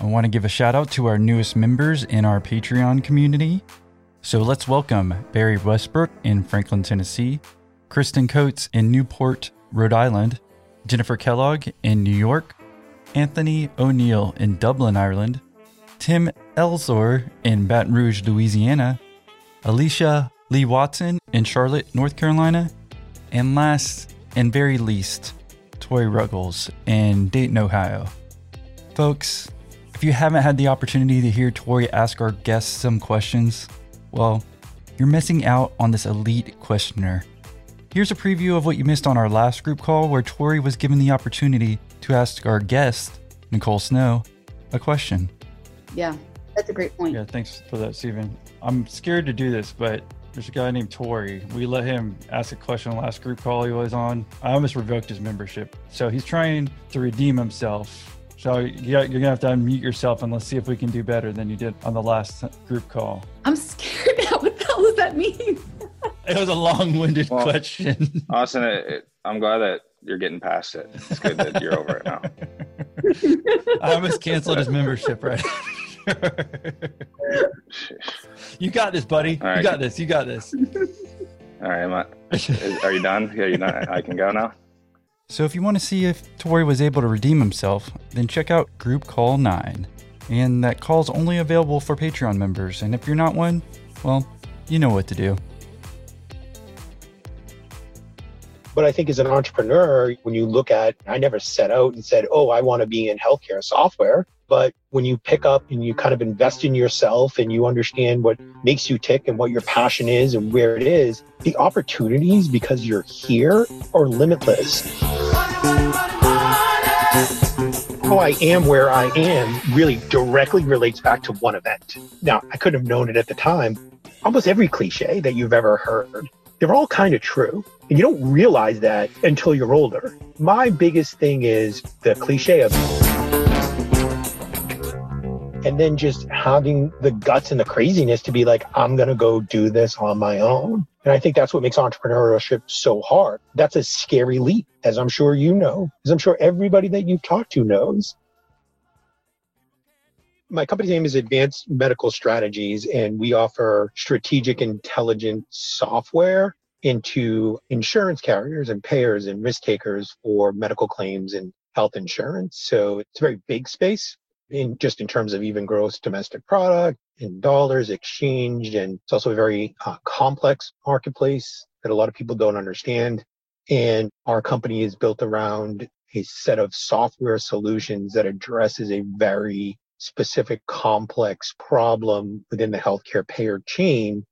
I want to give a shout out to our newest members in our Patreon community. So let's welcome Barry Westbrook in Franklin, Tennessee, Kristen Coates in Newport, Rhode Island, Jennifer Kellogg in New York, Anthony O'Neill in Dublin, Ireland, Tim Elzor in Baton Rouge, Louisiana, Alicia Lee Watson in Charlotte, North Carolina, and last and very least, Tori Ruggles in Dayton, Ohio. Folks, if you haven't had the opportunity to hear Tori ask our guests some questions, well, you're missing out on this elite questioner. Here's a preview of what you missed on our last group call where Tori was given the opportunity to ask our guest, Nicole Snow, a question. Yeah, that's a great point. Yeah, thanks for that, Stephen. I'm scared to do this, but there's a guy named Tori. We let him ask a question last group call he was on. I almost revoked his membership. So he's trying to redeem himself. So you're going to have to unmute yourself and let's see if we can do better than you did on the last group call. I'm scared now. What the hell does that mean? it was a long winded well, question. Austin, it, it, I'm glad that you're getting past it. It's good that you're over it now. I almost canceled his membership right you got this, buddy. Right. You got this. You got this. All right, I, is, are you done? Yeah, you done? I can go now. So, if you want to see if Tori was able to redeem himself, then check out Group Call 9. And that call is only available for Patreon members. And if you're not one, well, you know what to do. But I think as an entrepreneur, when you look at, I never set out and said, oh, I want to be in healthcare software. But when you pick up and you kind of invest in yourself and you understand what makes you tick and what your passion is and where it is, the opportunities because you're here are limitless. How I am where I am really directly relates back to one event. Now, I couldn't have known it at the time. Almost every cliche that you've ever heard they're all kind of true. And you don't realize that until you're older. My biggest thing is the cliche of and then just having the guts and the craziness to be like, I'm going to go do this on my own. And I think that's what makes entrepreneurship so hard. That's a scary leap, as I'm sure you know, as I'm sure everybody that you've talked to knows. My company's name is Advanced Medical Strategies, and we offer strategic intelligence software into insurance carriers and payers and risk takers for medical claims and health insurance. So it's a very big space in just in terms of even gross domestic product in dollars exchanged. And it's also a very uh, complex marketplace that a lot of people don't understand. And our company is built around a set of software solutions that addresses a very specific complex problem within the healthcare payer chain.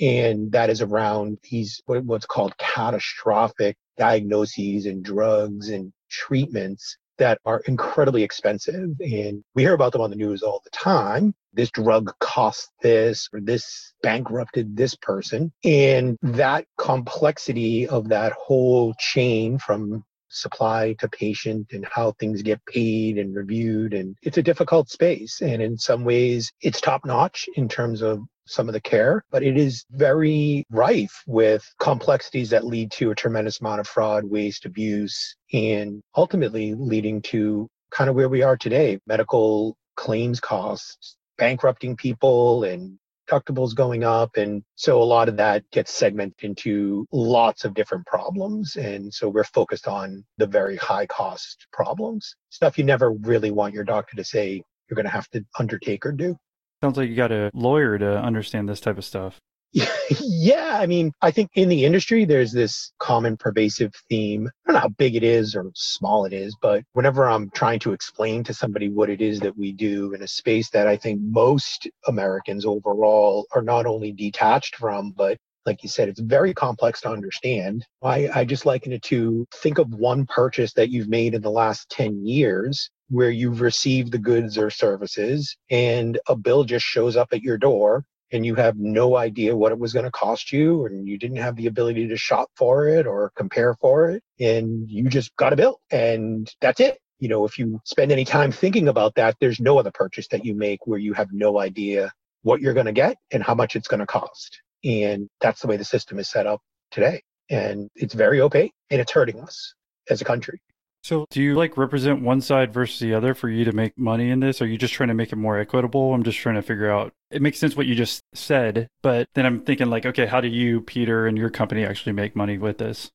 And that is around these, what's called catastrophic diagnoses and drugs and treatments that are incredibly expensive. And we hear about them on the news all the time. This drug cost this, or this bankrupted this person. And that complexity of that whole chain from supply to patient and how things get paid and reviewed. And it's a difficult space. And in some ways, it's top notch in terms of some of the care, but it is very rife with complexities that lead to a tremendous amount of fraud, waste, abuse, and ultimately leading to kind of where we are today medical claims costs, bankrupting people, and deductibles going up. And so a lot of that gets segmented into lots of different problems. And so we're focused on the very high cost problems, stuff you never really want your doctor to say you're going to have to undertake or do. Sounds like you got a lawyer to understand this type of stuff. yeah, I mean, I think in the industry, there's this common pervasive theme. I don't know how big it is or small it is, but whenever I'm trying to explain to somebody what it is that we do in a space that I think most Americans overall are not only detached from, but like you said, it's very complex to understand. I, I just liken it to think of one purchase that you've made in the last 10 years where you've received the goods or services and a bill just shows up at your door and you have no idea what it was going to cost you and you didn't have the ability to shop for it or compare for it and you just got a bill and that's it. You know if you spend any time thinking about that there's no other purchase that you make where you have no idea what you're going to get and how much it's going to cost. And that's the way the system is set up today and it's very opaque and it's hurting us as a country So, do you like represent one side versus the other for you to make money in this? Are you just trying to make it more equitable? I'm just trying to figure out. It makes sense what you just said, but then I'm thinking like, okay, how do you, Peter, and your company actually make money with this?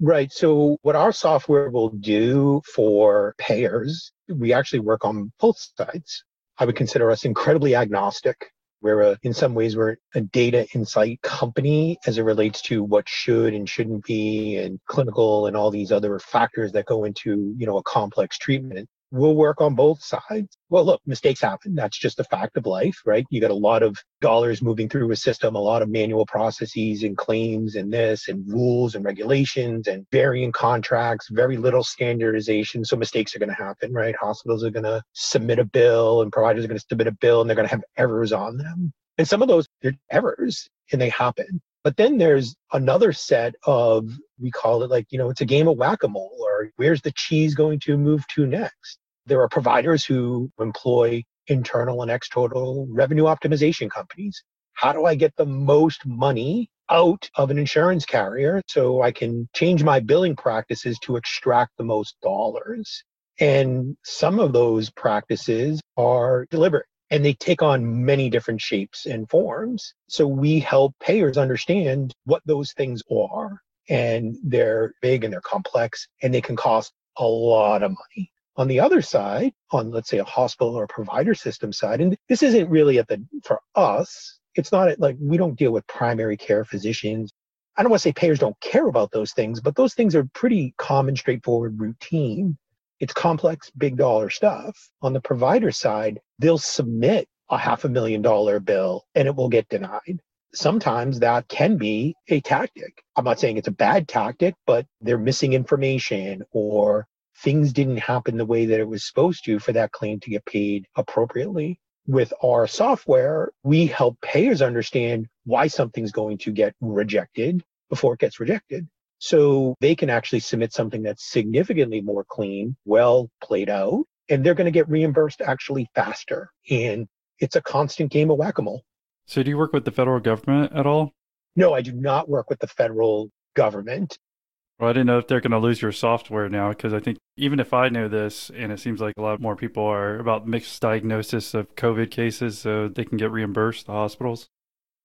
Right. So, what our software will do for payers, we actually work on both sides. I would consider us incredibly agnostic. We're a, uh, in some ways, we're a data insight company as it relates to what should and shouldn't be and clinical and all these other factors that go into, you know, a complex treatment we'll work on both sides. Well, look, mistakes happen. That's just a fact of life, right? You got a lot of dollars moving through a system, a lot of manual processes and claims and this and rules and regulations and varying contracts, very little standardization. So mistakes are going to happen, right? Hospitals are going to submit a bill and providers are going to submit a bill and they're going to have errors on them. And some of those, they're errors and they happen. But then there's another set of, we call it like, you know, it's a game of whack a mole or where's the cheese going to move to next? There are providers who employ internal and external revenue optimization companies. How do I get the most money out of an insurance carrier so I can change my billing practices to extract the most dollars? And some of those practices are deliberate and they take on many different shapes and forms. So we help payers understand what those things are. And they're big and they're complex and they can cost a lot of money. On the other side, on let's say a hospital or a provider system side, and this isn't really at the for us, it's not like we don't deal with primary care physicians. I don't want to say payers don't care about those things, but those things are pretty common, straightforward, routine. It's complex, big dollar stuff. On the provider side, they'll submit a half a million dollar bill and it will get denied sometimes that can be a tactic. I'm not saying it's a bad tactic, but they're missing information or things didn't happen the way that it was supposed to for that claim to get paid appropriately. With our software, we help payers understand why something's going to get rejected before it gets rejected. So they can actually submit something that's significantly more clean, well played out, and they're going to get reimbursed actually faster. And it's a constant game of whack a mole. So, do you work with the federal government at all? No, I do not work with the federal government. Well, I didn't know if they're going to lose your software now because I think even if I know this, and it seems like a lot more people are about mixed diagnosis of COVID cases, so they can get reimbursed the hospitals.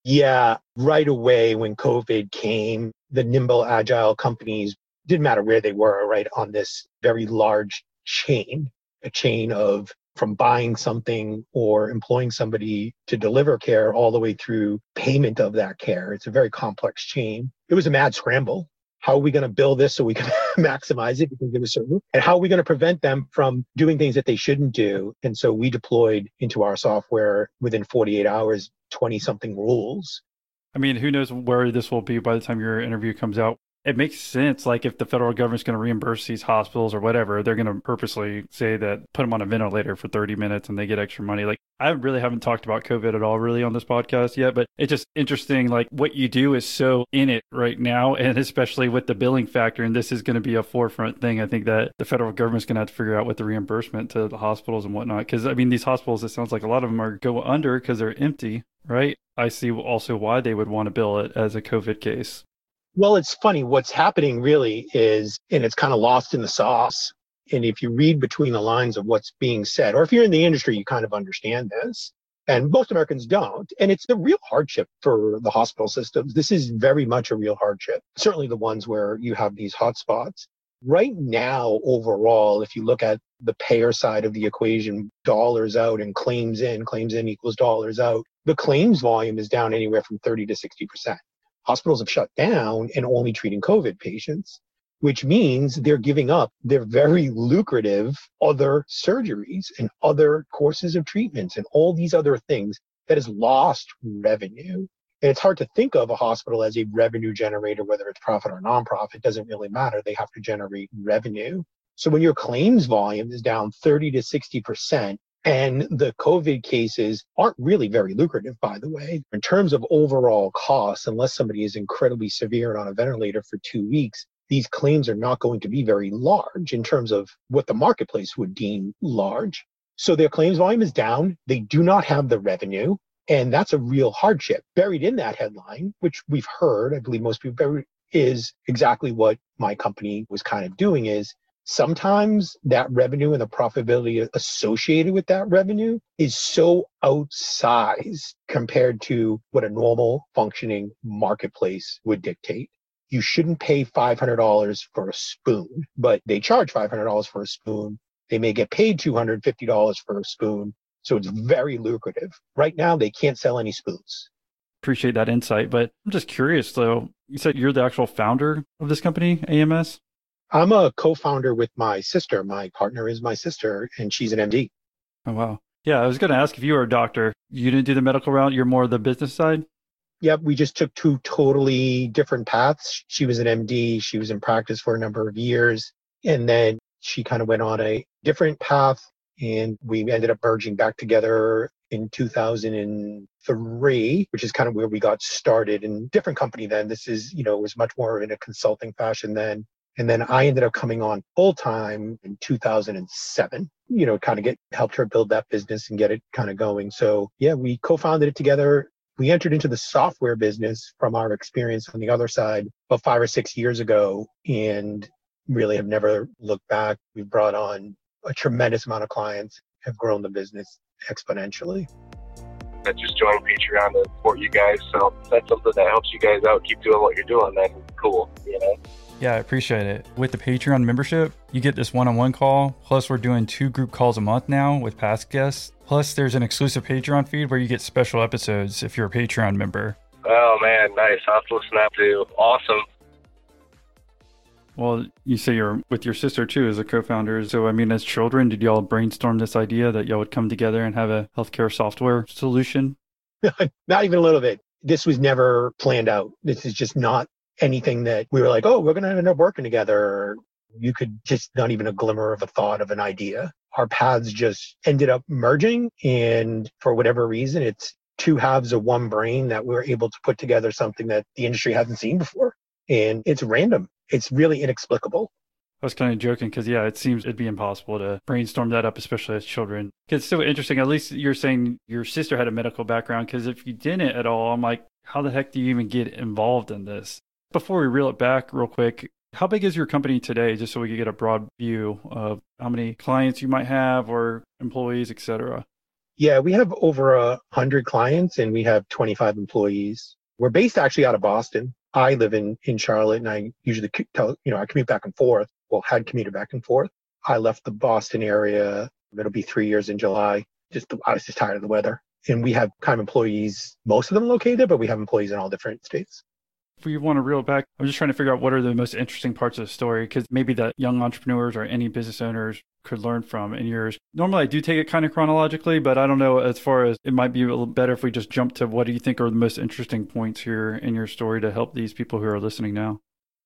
Yeah, right away when COVID came, the nimble, agile companies didn't matter where they were, right, on this very large chain, a chain of from buying something or employing somebody to deliver care all the way through payment of that care. It's a very complex chain. It was a mad scramble how are we going to build this so we can maximize it because it was certain and how are we going to prevent them from doing things that they shouldn't do? And so we deployed into our software within 48 hours 20 something rules. I mean who knows where this will be by the time your interview comes out it makes sense. Like if the federal government's going to reimburse these hospitals or whatever, they're going to purposely say that put them on a ventilator for 30 minutes and they get extra money. Like I really haven't talked about COVID at all really on this podcast yet, but it's just interesting. Like what you do is so in it right now. And especially with the billing factor. And this is going to be a forefront thing. I think that the federal government's going to have to figure out what the reimbursement to the hospitals and whatnot. Cause I mean, these hospitals, it sounds like a lot of them are go under because they're empty, right? I see also why they would want to bill it as a COVID case. Well, it's funny. What's happening really is, and it's kind of lost in the sauce. And if you read between the lines of what's being said, or if you're in the industry, you kind of understand this. And most Americans don't. And it's a real hardship for the hospital systems. This is very much a real hardship, certainly the ones where you have these hotspots. Right now, overall, if you look at the payer side of the equation, dollars out and claims in, claims in equals dollars out, the claims volume is down anywhere from 30 to 60% hospitals have shut down and only treating COVID patients, which means they're giving up their very lucrative other surgeries and other courses of treatments and all these other things that has lost revenue. And it's hard to think of a hospital as a revenue generator, whether it's profit or nonprofit, doesn't really matter. They have to generate revenue. So when your claims volume is down 30 to 60%, and the COVID cases aren't really very lucrative, by the way. In terms of overall costs, unless somebody is incredibly severe and on a ventilator for two weeks, these claims are not going to be very large in terms of what the marketplace would deem large. So their claims volume is down. They do not have the revenue. And that's a real hardship. Buried in that headline, which we've heard, I believe most people, is exactly what my company was kind of doing is sometimes that revenue and the profitability associated with that revenue is so outsized compared to what a normal functioning marketplace would dictate. You shouldn't pay $500 for a spoon, but they charge $500 for a spoon. They may get paid $250 for a spoon. So it's very lucrative. Right now, they can't sell any spoons. Appreciate that insight. But I'm just curious though. You said you're the actual founder of this company, AMS? I'm a co-founder with my sister. My partner is my sister, and she's an MD. Oh wow. Yeah, I was going to ask if you were a doctor. You didn't do the medical route. You're more the business side. Yep, we just took two totally different paths. She was an MD. She was in practice for a number of years, and then she kind of went on a different path, and we ended up merging back together in 2003, which is kind of where we got started. In different company then. This is, you know, it was much more in a consulting fashion then. And then I ended up coming on full time in 2007, you know, kind of get helped her build that business and get it kind of going. So yeah, we co-founded it together. We entered into the software business from our experience on the other side about five or six years ago and really have never looked back. We've brought on a tremendous amount of clients, have grown the business exponentially. I just joined Patreon to support you guys. So that's something that helps you guys out, keep doing what you're doing. That's cool, you know? Yeah, I appreciate it. With the Patreon membership, you get this one on one call. Plus, we're doing two group calls a month now with past guests. Plus, there's an exclusive Patreon feed where you get special episodes if you're a Patreon member. Oh, man, nice. I'll have to listen to too. Awesome. Well, you say you're with your sister too as a co-founder. So, I mean, as children, did y'all brainstorm this idea that y'all would come together and have a healthcare software solution? not even a little bit. This was never planned out. This is just not anything that we were like, oh, we're going to end up working together. You could just not even a glimmer of a thought of an idea. Our paths just ended up merging. And for whatever reason, it's two halves of one brain that we are able to put together something that the industry hasn't seen before. And it's random. It's really inexplicable. I was kind of joking because, yeah, it seems it'd be impossible to brainstorm that up, especially as children. It's so interesting. At least you're saying your sister had a medical background because if you didn't at all, I'm like, how the heck do you even get involved in this? Before we reel it back real quick, how big is your company today, just so we can get a broad view of how many clients you might have or employees, et cetera? Yeah, we have over a hundred clients and we have 25 employees. We're based actually out of Boston. I live in in Charlotte, and I usually tell you know I commute back and forth. Well, had commuted back and forth. I left the Boston area. It'll be three years in July. Just I was just tired of the weather, and we have kind of employees. Most of them located, but we have employees in all different states if we want to reel back, I'm just trying to figure out what are the most interesting parts of the story because maybe that young entrepreneurs or any business owners could learn from in yours. Normally, I do take it kind of chronologically, but I don't know as far as it might be a little better if we just jump to what do you think are the most interesting points here in your story to help these people who are listening now?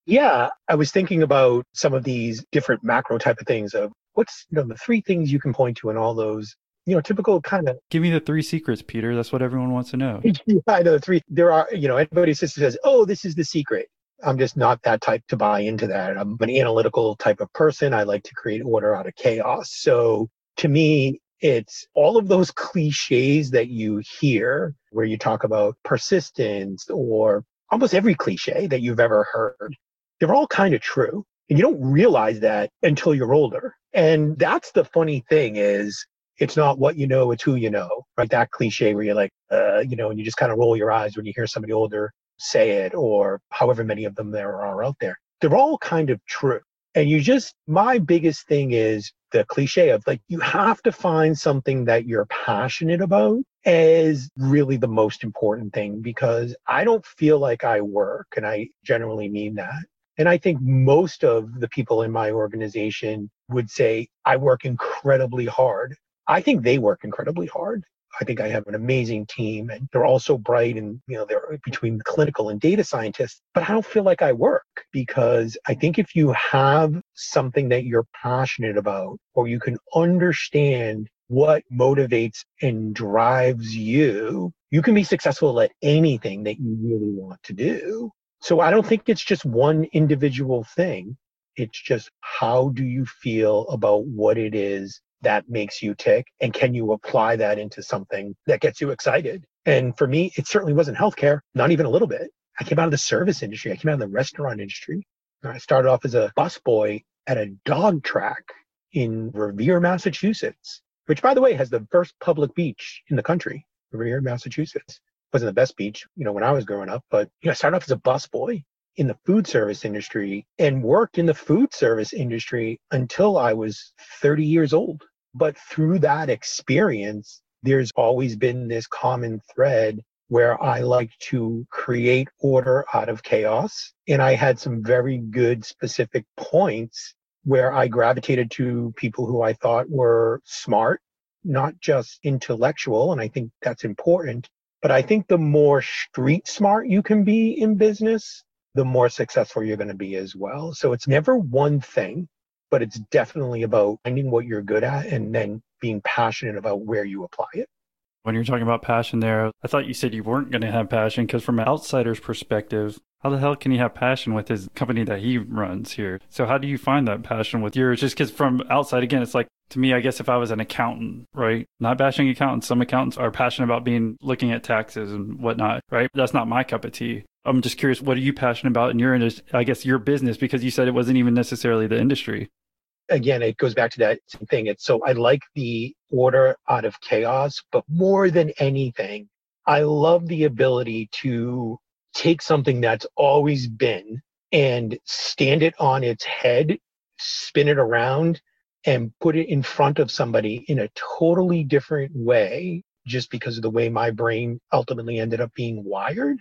Yeah, I was thinking about some of these different macro type of things of what's you know the three things you can point to in all those you know, typical kind of. Give me the three secrets, Peter. That's what everyone wants to know. I know the three. There are, you know, everybody says, "Oh, this is the secret." I'm just not that type to buy into that. I'm an analytical type of person. I like to create order out of chaos. So to me, it's all of those cliches that you hear where you talk about persistence or almost every cliche that you've ever heard. They're all kind of true. And you don't realize that until you're older. And that's the funny thing is it's not what you know, it's who you know, right? That cliche where you're like, uh, you know, and you just kind of roll your eyes when you hear somebody older say it, or however many of them there are out there. They're all kind of true. And you just, my biggest thing is the cliche of like, you have to find something that you're passionate about as really the most important thing because I don't feel like I work, and I generally mean that. And I think most of the people in my organization would say I work incredibly hard I think they work incredibly hard. I think I have an amazing team and they're all so bright and you know they're between clinical and data scientists but I don't feel like I work because I think if you have something that you're passionate about or you can understand what motivates and drives you you can be successful at anything that you really want to do so I don't think it's just one individual thing it's just how do you feel about what it is that makes you tick? And can you apply that into something that gets you excited? And for me, it certainly wasn't healthcare, not even a little bit. I came out of the service industry. I came out of the restaurant industry. I started off as a busboy at a dog track in Revere, Massachusetts, which by the way has the first public beach in the country, Revere, Massachusetts. Wasn't the best beach, you know, when I was growing up, but you know, I started off as a busboy in the food service industry and worked in the food service industry until I was 30 years old. But through that experience, there's always been this common thread where I like to create order out of chaos. And I had some very good specific points where I gravitated to people who I thought were smart, not just intellectual. And I think that's important. But I think the more street smart you can be in business, the more successful you're going to be as well. So it's never one thing, but it's definitely about finding what you're good at and then being passionate about where you apply it. When you're talking about passion there, I thought you said you weren't going to have passion because, from an outsider's perspective, how the hell can he have passion with his company that he runs here? So, how do you find that passion with yours? Just because from outside, again, it's like to me, I guess if I was an accountant, right? Not bashing accountants. Some accountants are passionate about being looking at taxes and whatnot, right? That's not my cup of tea. I'm just curious, what are you passionate about in your industry? I guess your business, because you said it wasn't even necessarily the industry again, it goes back to that thing. It's so I like the order out of chaos, but more than anything, I love the ability to take something that's always been and stand it on its head, spin it around, and put it in front of somebody in a totally different way, just because of the way my brain ultimately ended up being wired,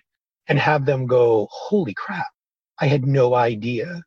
and have them go, Holy crap, I had no idea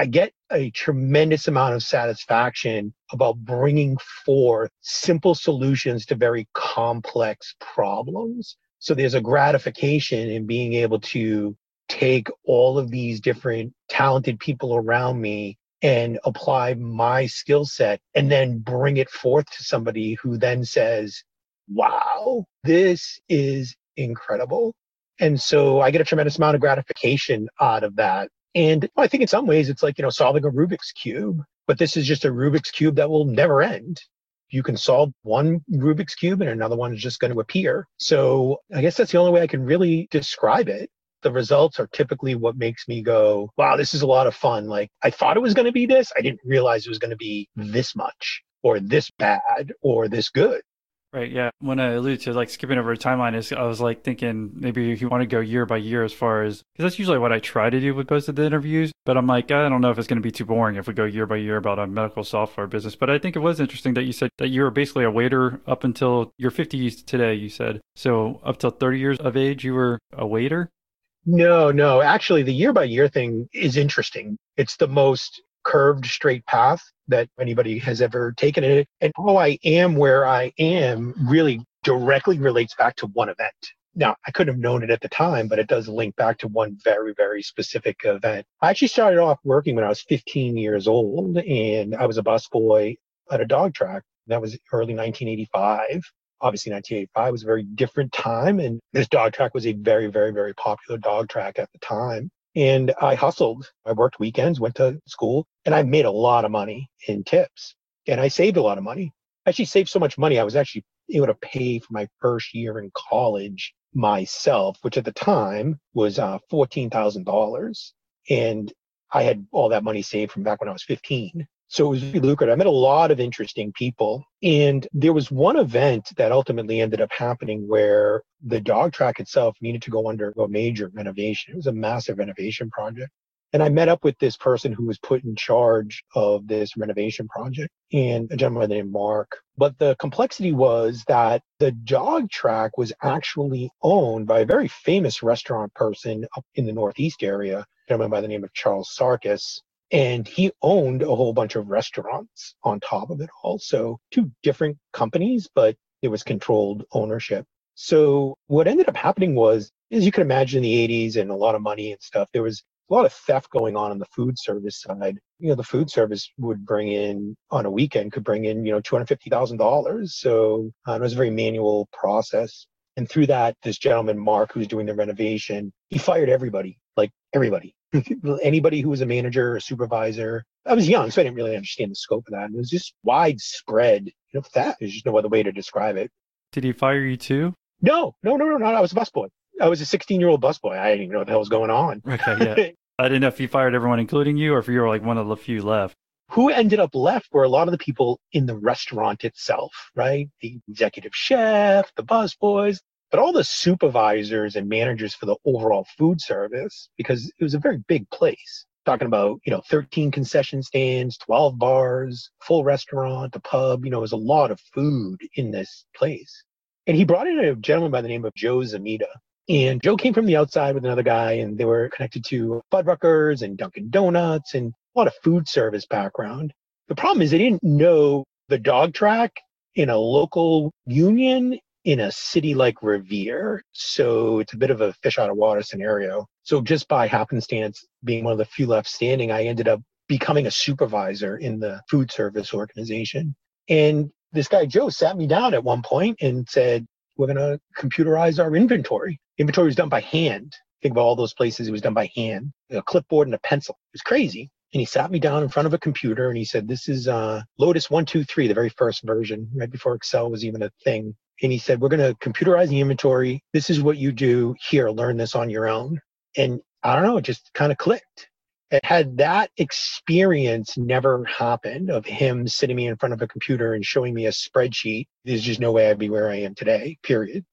I get a tremendous amount of satisfaction about bringing forth simple solutions to very complex problems. So there's a gratification in being able to take all of these different talented people around me and apply my skill set and then bring it forth to somebody who then says, wow, this is incredible. And so I get a tremendous amount of gratification out of that. And I think in some ways it's like, you know, solving a Rubik's Cube, but this is just a Rubik's Cube that will never end. You can solve one Rubik's Cube and another one is just going to appear. So I guess that's the only way I can really describe it. The results are typically what makes me go, wow, this is a lot of fun. Like I thought it was going to be this. I didn't realize it was going to be this much or this bad or this good. Right. Yeah. When I alluded to like skipping over a timeline, is I was like thinking maybe if you want to go year by year as far as because that's usually what I try to do with most of the interviews. But I'm like, I don't know if it's going to be too boring if we go year by year about a medical software business. But I think it was interesting that you said that you were basically a waiter up until your 50s today. You said so up till 30 years of age, you were a waiter. No, no. Actually, the year by year thing is interesting. It's the most curved straight path that anybody has ever taken it. And how I am where I am really directly relates back to one event. Now, I couldn't have known it at the time, but it does link back to one very, very specific event. I actually started off working when I was 15 years old, and I was a busboy at a dog track. That was early 1985. Obviously, 1985 was a very different time, and this dog track was a very, very, very popular dog track at the time. And I hustled. I worked weekends, went to school, and I made a lot of money in tips. And I saved a lot of money. I actually saved so much money, I was actually able to pay for my first year in college myself, which at the time was uh, $14,000. And I had all that money saved from back when I was 15. So it was really lucrative. I met a lot of interesting people. And there was one event that ultimately ended up happening where the dog track itself needed to go under a major renovation. It was a massive renovation project. And I met up with this person who was put in charge of this renovation project and a gentleman named Mark. But the complexity was that the dog track was actually owned by a very famous restaurant person up in the Northeast area, a gentleman by the name of Charles Sarkis and he owned a whole bunch of restaurants on top of it all. So two different companies, but it was controlled ownership. So what ended up happening was, as you can imagine in the 80s and a lot of money and stuff, there was a lot of theft going on on the food service side. You know, the food service would bring in on a weekend could bring in, you know, $250,000. So uh, it was a very manual process. And through that, this gentleman, Mark, who's doing the renovation, he fired everybody, like everybody. Anybody who was a manager or supervisor. I was young, so I didn't really understand the scope of that. It was just widespread, you know, that. There's just no other way to describe it. Did he fire you too? No, no, no, no, no. I was a busboy. I was a 16 year old busboy. I didn't even know what the hell was going on. Okay, yeah. I didn't know if he fired everyone, including you, or if you were like one of the few left. who ended up left were a lot of the people in the restaurant itself, right? The executive chef, the busboys, but all the supervisors and managers for the overall food service, because it was a very big place. Talking about, you know, 13 concession stands, 12 bars, full restaurant, a pub, you know, it was a lot of food in this place. And he brought in a gentleman by the name of Joe Zamita. And Joe came from the outside with another guy, and they were connected to Fuddruckers and Dunkin' Donuts and a lot of food service background. The problem is they didn't know the dog track in a local union in a city like Revere. So it's a bit of a fish out of water scenario. So just by happenstance, being one of the few left standing, I ended up becoming a supervisor in the food service organization. And this guy, Joe, sat me down at one point and said, We're going to computerize our inventory. Inventory was done by hand. Think about all those places it was done by hand, a clipboard and a pencil. It was crazy and he sat me down in front of a computer and he said, This is uh, Lotus 123, the very first version, right before Excel was even a thing. And he said, We're going to computerize the inventory. This is what you do. Here, learn this on your own. And I don't know, it just kind of clicked. It had that experience never happened of him sitting me in front of a computer and showing me a spreadsheet, there's just no way I'd be where I am today, period. It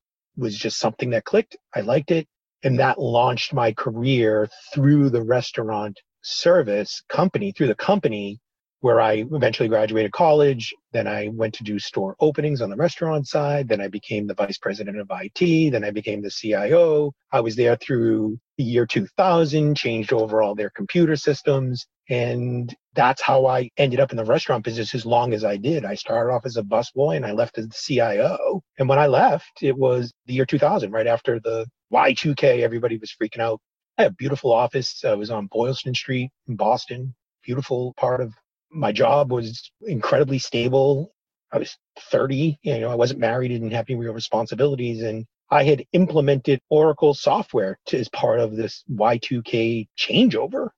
was just something that clicked. I liked it. And that launched my career through the restaurant service company through the company where I eventually graduated college. Then I went to do store openings on the restaurant side. Then I became the vice president of IT. Then I became the CIO. I was there through the year 2000, changed over all their computer systems. And that's how I ended up in the restaurant business as long as I did. I started off as a busboy and I left as the CIO. And when I left, it was the year 2000, right after the Y2K, everybody was freaking out I had a beautiful office. I was on Boylston Street in Boston. Beautiful part of my job was incredibly stable. I was 30, you know, I wasn't married, didn't have any real responsibilities. And I had implemented Oracle software to, as part of this Y2K changeover.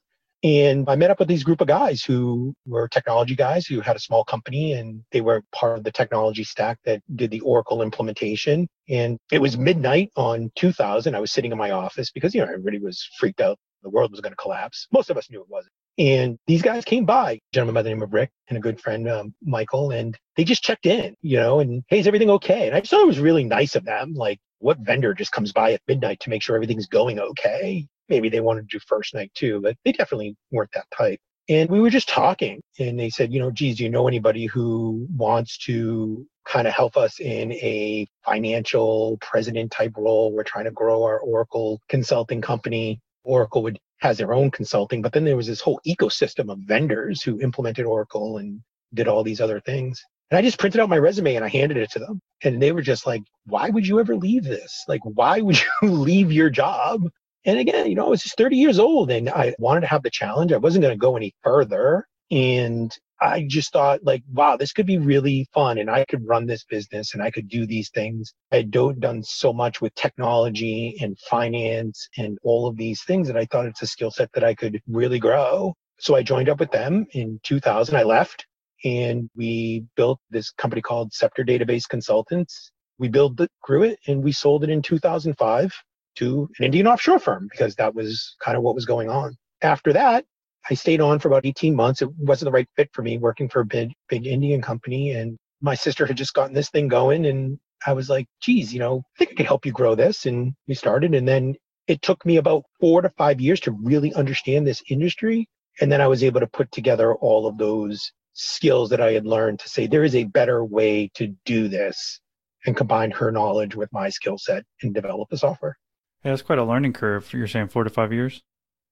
And I met up with these group of guys who were technology guys who had a small company and they were part of the technology stack that did the Oracle implementation. And it was midnight on 2000. I was sitting in my office because, you know, everybody was freaked out. The world was going to collapse. Most of us knew it wasn't. And these guys came by, a gentleman by the name of Rick and a good friend, um, Michael, and they just checked in, you know, and hey, is everything okay? And I just thought it was really nice of them. Like, what vendor just comes by at midnight to make sure everything's going okay? maybe they wanted to do first night too, but they definitely weren't that type. And we were just talking, and they said, you know, geez, do you know anybody who wants to kind of help us in a financial president type role? We're trying to grow our Oracle consulting company. Oracle would has their own consulting, but then there was this whole ecosystem of vendors who implemented Oracle and did all these other things. And I just printed out my resume and I handed it to them. And they were just like, why would you ever leave this? Like, why would you leave your job and again, you know, I was just 30 years old and I wanted to have the challenge. I wasn't going to go any further. And I just thought, like, wow, this could be really fun. And I could run this business and I could do these things. I had done so much with technology and finance and all of these things that I thought it's a skill set that I could really grow. So I joined up with them in 2000. I left and we built this company called Scepter Database Consultants. We built it, grew it, and we sold it in 2005 to an Indian offshore firm because that was kind of what was going on. After that, I stayed on for about 18 months. It wasn't the right fit for me working for a big, big Indian company. And my sister had just gotten this thing going. And I was like, geez, you know, I think I could help you grow this. And we started. And then it took me about four to five years to really understand this industry. And then I was able to put together all of those skills that I had learned to say there is a better way to do this and combine her knowledge with my skill set and develop the software. Yeah, it's quite a learning curve. You're saying four to five years?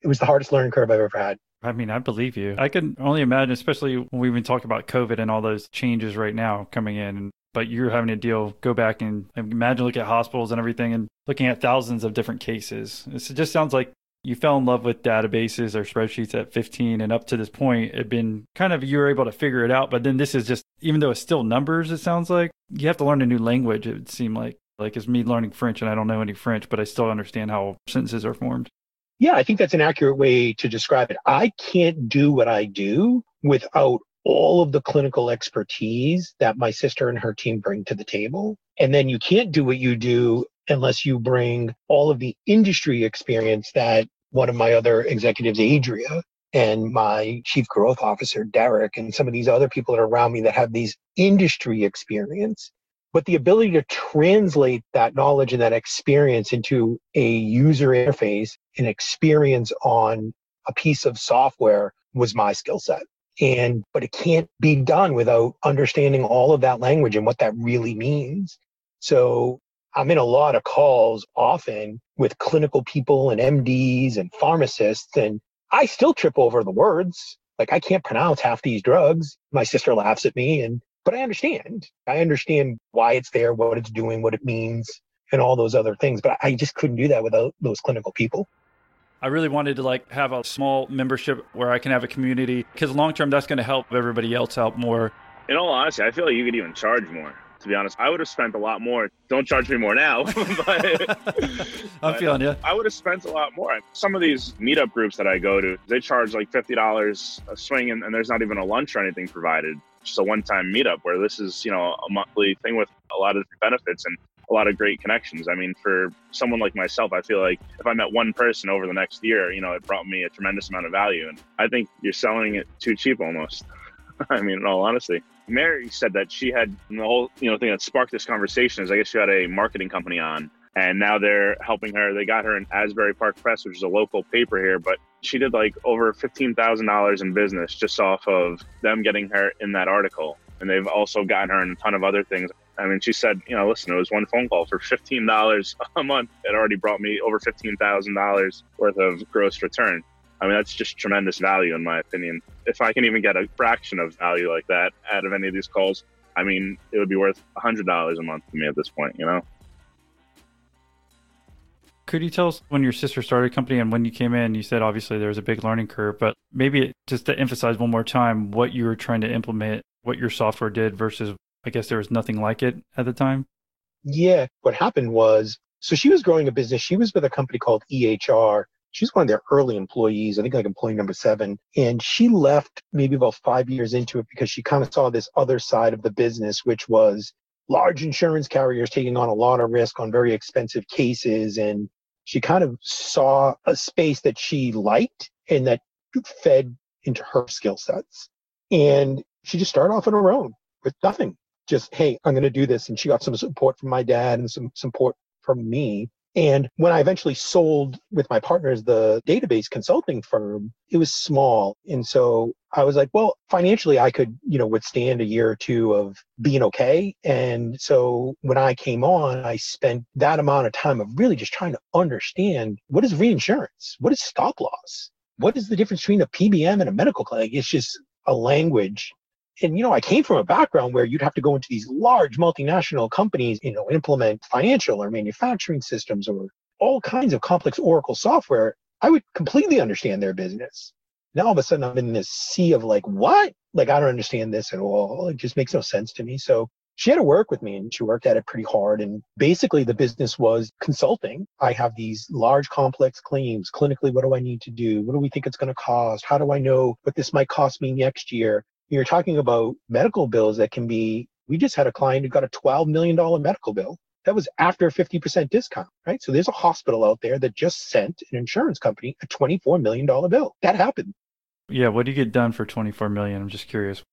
It was the hardest learning curve I've ever had. I mean, I believe you. I can only imagine, especially when we've been talking about COVID and all those changes right now coming in. But you're having to deal, go back and imagine look at hospitals and everything and looking at thousands of different cases. It just sounds like you fell in love with databases or spreadsheets at 15 and up to this point it been kind of you were able to figure it out but then this is just even though it's still numbers it sounds like you have to learn a new language it would seem like like it's me learning French and I don't know any French, but I still understand how sentences are formed. Yeah, I think that's an accurate way to describe it. I can't do what I do without all of the clinical expertise that my sister and her team bring to the table. And then you can't do what you do unless you bring all of the industry experience that one of my other executives, Adria, and my chief growth officer, Derek, and some of these other people that are around me that have these industry experience. But the ability to translate that knowledge and that experience into a user interface, an experience on a piece of software was my skill set. And, but it can't be done without understanding all of that language and what that really means. So I'm in a lot of calls often with clinical people and MDs and pharmacists, and I still trip over the words. Like I can't pronounce half these drugs. My sister laughs at me and but I understand. I understand why it's there, what it's doing, what it means, and all those other things. But I just couldn't do that without those clinical people. I really wanted to like have a small membership where I can have a community because long term that's going to help everybody else out more. In all honesty, I feel like you could even charge more. To be honest, I would have spent a lot more. Don't charge me more now, but I'm feeling you. I would have spent a lot more. Some of these meetup groups that I go to, they charge like fifty dollars a swing, and, and there's not even a lunch or anything provided. Just a one-time meetup. Where this is, you know, a monthly thing with a lot of benefits and a lot of great connections. I mean, for someone like myself, I feel like if I met one person over the next year, you know, it brought me a tremendous amount of value. And I think you're selling it too cheap almost. I mean, in all honesty. Mary said that she had the whole, you know, thing that sparked this conversation is I guess she had a marketing company on and now they're helping her. They got her in Asbury Park Press, which is a local paper here, but she did like over $15,000 in business just off of them getting her in that article. And they've also gotten her in a ton of other things. I mean, she said, you know, listen, it was one phone call for $15 a month. It already brought me over $15,000 worth of gross return. I mean, that's just tremendous value, in my opinion. If I can even get a fraction of value like that out of any of these calls, I mean, it would be worth $100 a month to me at this point, you know? Could you tell us when your sister started a company and when you came in, you said obviously there was a big learning curve, but maybe just to emphasize one more time what you were trying to implement, what your software did versus I guess there was nothing like it at the time? Yeah. What happened was, so she was growing a business. She was with a company called EHR She's one of their early employees, I think like employee number seven. And she left maybe about five years into it because she kind of saw this other side of the business, which was large insurance carriers taking on a lot of risk on very expensive cases. And she kind of saw a space that she liked and that fed into her skill sets. And she just started off on her own with nothing. Just, hey, I'm going to do this. And she got some support from my dad and some support from me. And when I eventually sold with my partners the database consulting firm, it was small. And so I was like, well, financially, I could, you know, withstand a year or two of being okay. And so when I came on, I spent that amount of time of really just trying to understand what is reinsurance? What is stop loss? What is the difference between a PBM and a medical clinic? It's just a language and you know i came from a background where you'd have to go into these large multinational companies you know implement financial or manufacturing systems or all kinds of complex oracle software. I would completely understand their business. Now all of a sudden i'm in this sea of like what? Like i don't understand this at all. It just makes no sense to me. So she had to work with me and she worked at it pretty hard. And basically the business was consulting. I have these large complex claims. Clinically what do i need to do? What do we think it's going to cost? How do i know what this might cost me next year you're talking about medical bills that can be, we just had a client who got a $12 million medical bill. That was after a 50% discount, right? So there's a hospital out there that just sent an insurance company a $24 million bill. That happened. Yeah. What do you get done for 24 million? I'm just curious.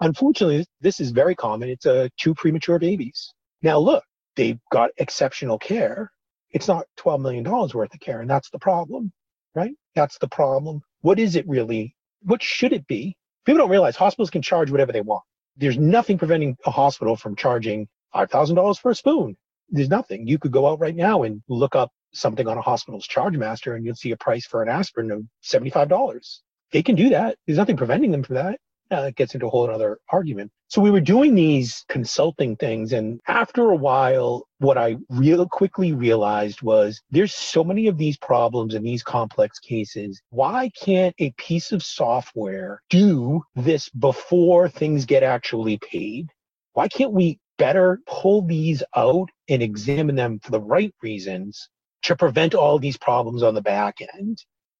Unfortunately, this is very common. It's uh, two premature babies. Now, look, they've got exceptional care. It's not $12 million worth of care. And that's the problem, right? That's the problem. What is it really? What should it be? People don't realize hospitals can charge whatever they want. There's nothing preventing a hospital from charging $5,000 for a spoon. There's nothing. You could go out right now and look up something on a hospital's charge master and you'll see a price for an aspirin of $75. They can do that. There's nothing preventing them from that uh, it gets into a whole other argument. So we were doing these consulting things. And after a while, what I real quickly realized was there's so many of these problems and these complex cases. Why can't a piece of software do this before things get actually paid? Why can't we better pull these out and examine them for the right reasons to prevent all these problems on the back end?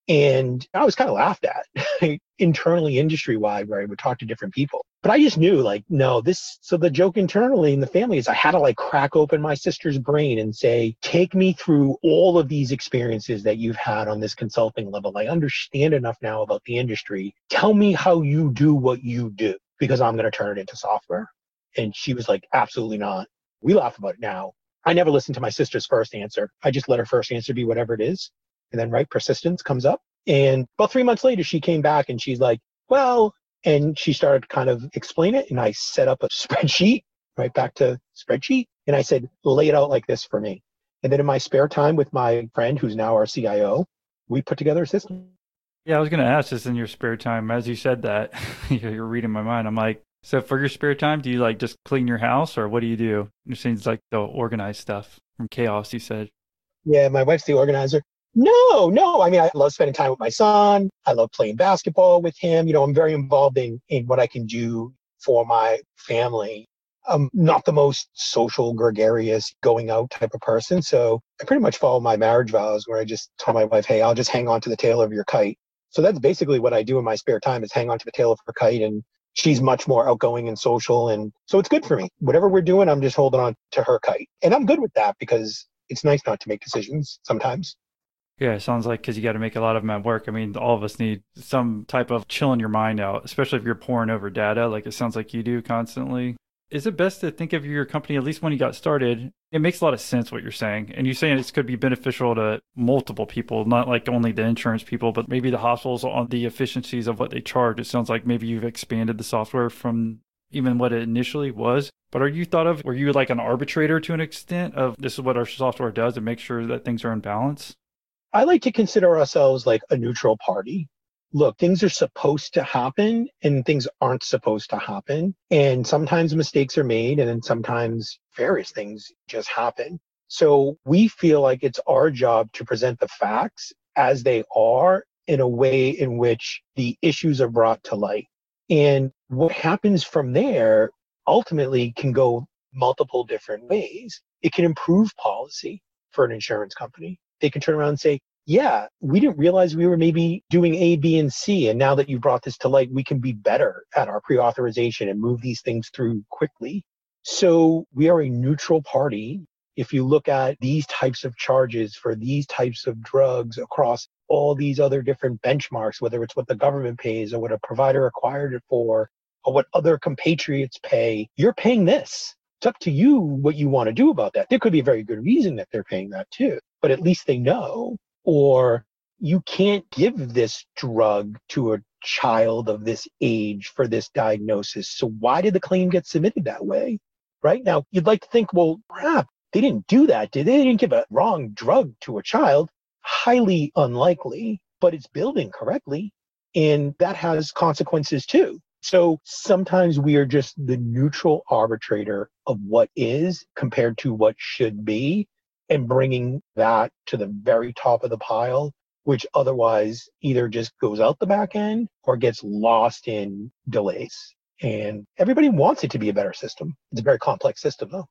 And I was kind of laughed at internally, industry wide, where I would talk to different people. But I just knew, like, no, this. So the joke internally in the family is I had to like crack open my sister's brain and say, take me through all of these experiences that you've had on this consulting level. I understand enough now about the industry. Tell me how you do what you do because I'm going to turn it into software. And she was like, absolutely not. We laugh about it now. I never listened to my sister's first answer. I just let her first answer be whatever it is. And then, right, persistence comes up. And about three months later, she came back and she's like, well, and she started kind of explain it. And I set up a spreadsheet, right back to spreadsheet. And I said, lay it out like this for me. And then in my spare time with my friend, who's now our CIO, we put together a system. Yeah, I was going to ask this in your spare time. As you said that, you're reading my mind. I'm like, so for your spare time, do you like just clean your house or what do you do? It seems like the organized stuff from chaos, you said. Yeah, my wife's the organizer. No, no. I mean, I love spending time with my son. I love playing basketball with him. You know, I'm very involved in, in what I can do for my family. I'm not the most social, gregarious, going out type of person. So I pretty much follow my marriage vows where I just tell my wife, hey, I'll just hang on to the tail of your kite. So that's basically what I do in my spare time is hang on to the tail of her kite. And she's much more outgoing and social. And so it's good for me. Whatever we're doing, I'm just holding on to her kite. And I'm good with that because it's nice not to make decisions sometimes. Yeah, it sounds like because you got to make a lot of them at work. I mean, all of us need some type of chilling your mind out, especially if you're pouring over data, like it sounds like you do constantly. Is it best to think of your company, at least when you got started? It makes a lot of sense what you're saying. And you're saying it could be beneficial to multiple people, not like only the insurance people, but maybe the hospitals on the efficiencies of what they charge. It sounds like maybe you've expanded the software from even what it initially was. But are you thought of, were you like an arbitrator to an extent of this is what our software does to make sure that things are in balance? I like to consider ourselves like a neutral party. Look, things are supposed to happen and things aren't supposed to happen. And sometimes mistakes are made and then sometimes various things just happen. So we feel like it's our job to present the facts as they are in a way in which the issues are brought to light. And what happens from there ultimately can go multiple different ways. It can improve policy for an insurance company they can turn around and say, yeah, we didn't realize we were maybe doing A, B, and C. And now that you brought this to light, we can be better at our pre authorization and move these things through quickly. So we are a neutral party. If you look at these types of charges for these types of drugs across all these other different benchmarks, whether it's what the government pays or what a provider acquired it for, or what other compatriots pay, you're paying this. It's up to you what you want to do about that. There could be a very good reason that they're paying that too but at least they know. Or you can't give this drug to a child of this age for this diagnosis. So why did the claim get submitted that way? Right now, you'd like to think, well, crap, they didn't do that, did they? They didn't give a wrong drug to a child. Highly unlikely, but it's building correctly. And that has consequences too. So sometimes we are just the neutral arbitrator of what is compared to what should be and bringing that to the very top of the pile, which otherwise either just goes out the back end or gets lost in delays. And everybody wants it to be a better system. It's a very complex system, though.